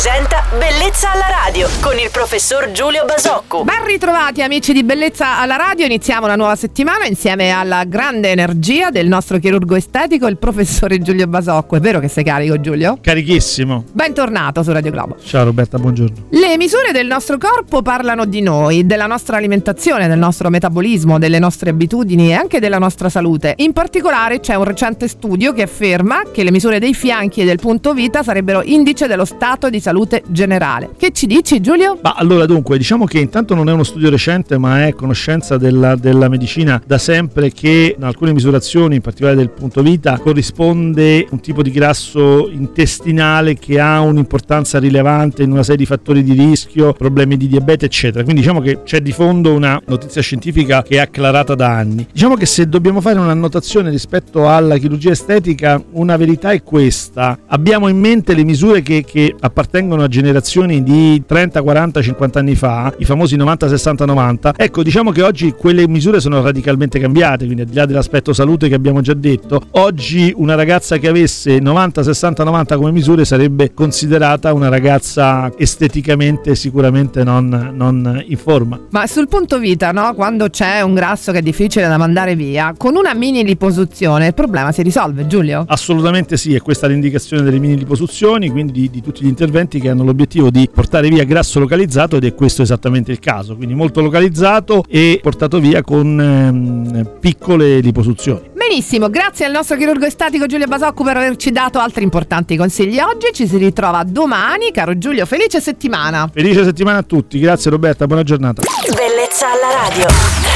presenta Bellezza alla radio con il professor Giulio Basocco. Ben ritrovati amici di Bellezza alla radio, iniziamo una nuova settimana insieme alla grande energia del nostro chirurgo estetico, il professore Giulio Basocco. È vero che sei carico Giulio? Carichissimo. Bentornato su Radio Globo. Ciao Roberta, buongiorno. Le misure del nostro corpo parlano di noi, della nostra alimentazione, del nostro metabolismo, delle nostre abitudini e anche della nostra salute. In particolare c'è un recente studio che afferma che le misure dei fianchi e del punto vita sarebbero indice dello stato di salute generale. Che ci dici Giulio? Ma allora dunque, diciamo che intanto non è uno studio recente, ma è conoscenza della, della medicina da sempre che in alcune misurazioni, in particolare del punto vita, corrisponde un tipo di grasso intestinale che ha un'importanza rilevante in una serie di fattori di rischio, problemi di diabete, eccetera. Quindi diciamo che c'è di fondo una notizia scientifica che è acclarata da anni. Diciamo che se dobbiamo fare un'annotazione rispetto alla chirurgia estetica, una verità è questa. Abbiamo in mente le misure che, che appartengono a generazioni di 30, 40, 50 anni fa, i famosi 90, 60, 90. Ecco, diciamo che oggi quelle misure sono radicalmente cambiate, quindi al di là dell'aspetto salute che abbiamo già detto, oggi una ragazza che avesse 90, 60, 90 come misure sarebbe considerata una ragazza esteticamente sicuramente non, non in forma. Ma sul punto vita, no? Quando c'è un grasso che è difficile da mandare via, con una mini liposuzione il problema si risolve, Giulio? Assolutamente sì, è questa l'indicazione delle mini liposuzioni, quindi di, di tutti gli interventi che hanno l'obiettivo di portare via grasso localizzato ed è questo esattamente il caso, quindi molto localizzato e portato via con ehm, piccole liposuzioni. Benissimo, grazie al nostro chirurgo estetico Giulio Basocco per averci dato altri importanti consigli oggi. Ci si ritrova domani, caro Giulio, felice settimana. Felice settimana a tutti, grazie Roberta, buona giornata. Bellezza alla radio.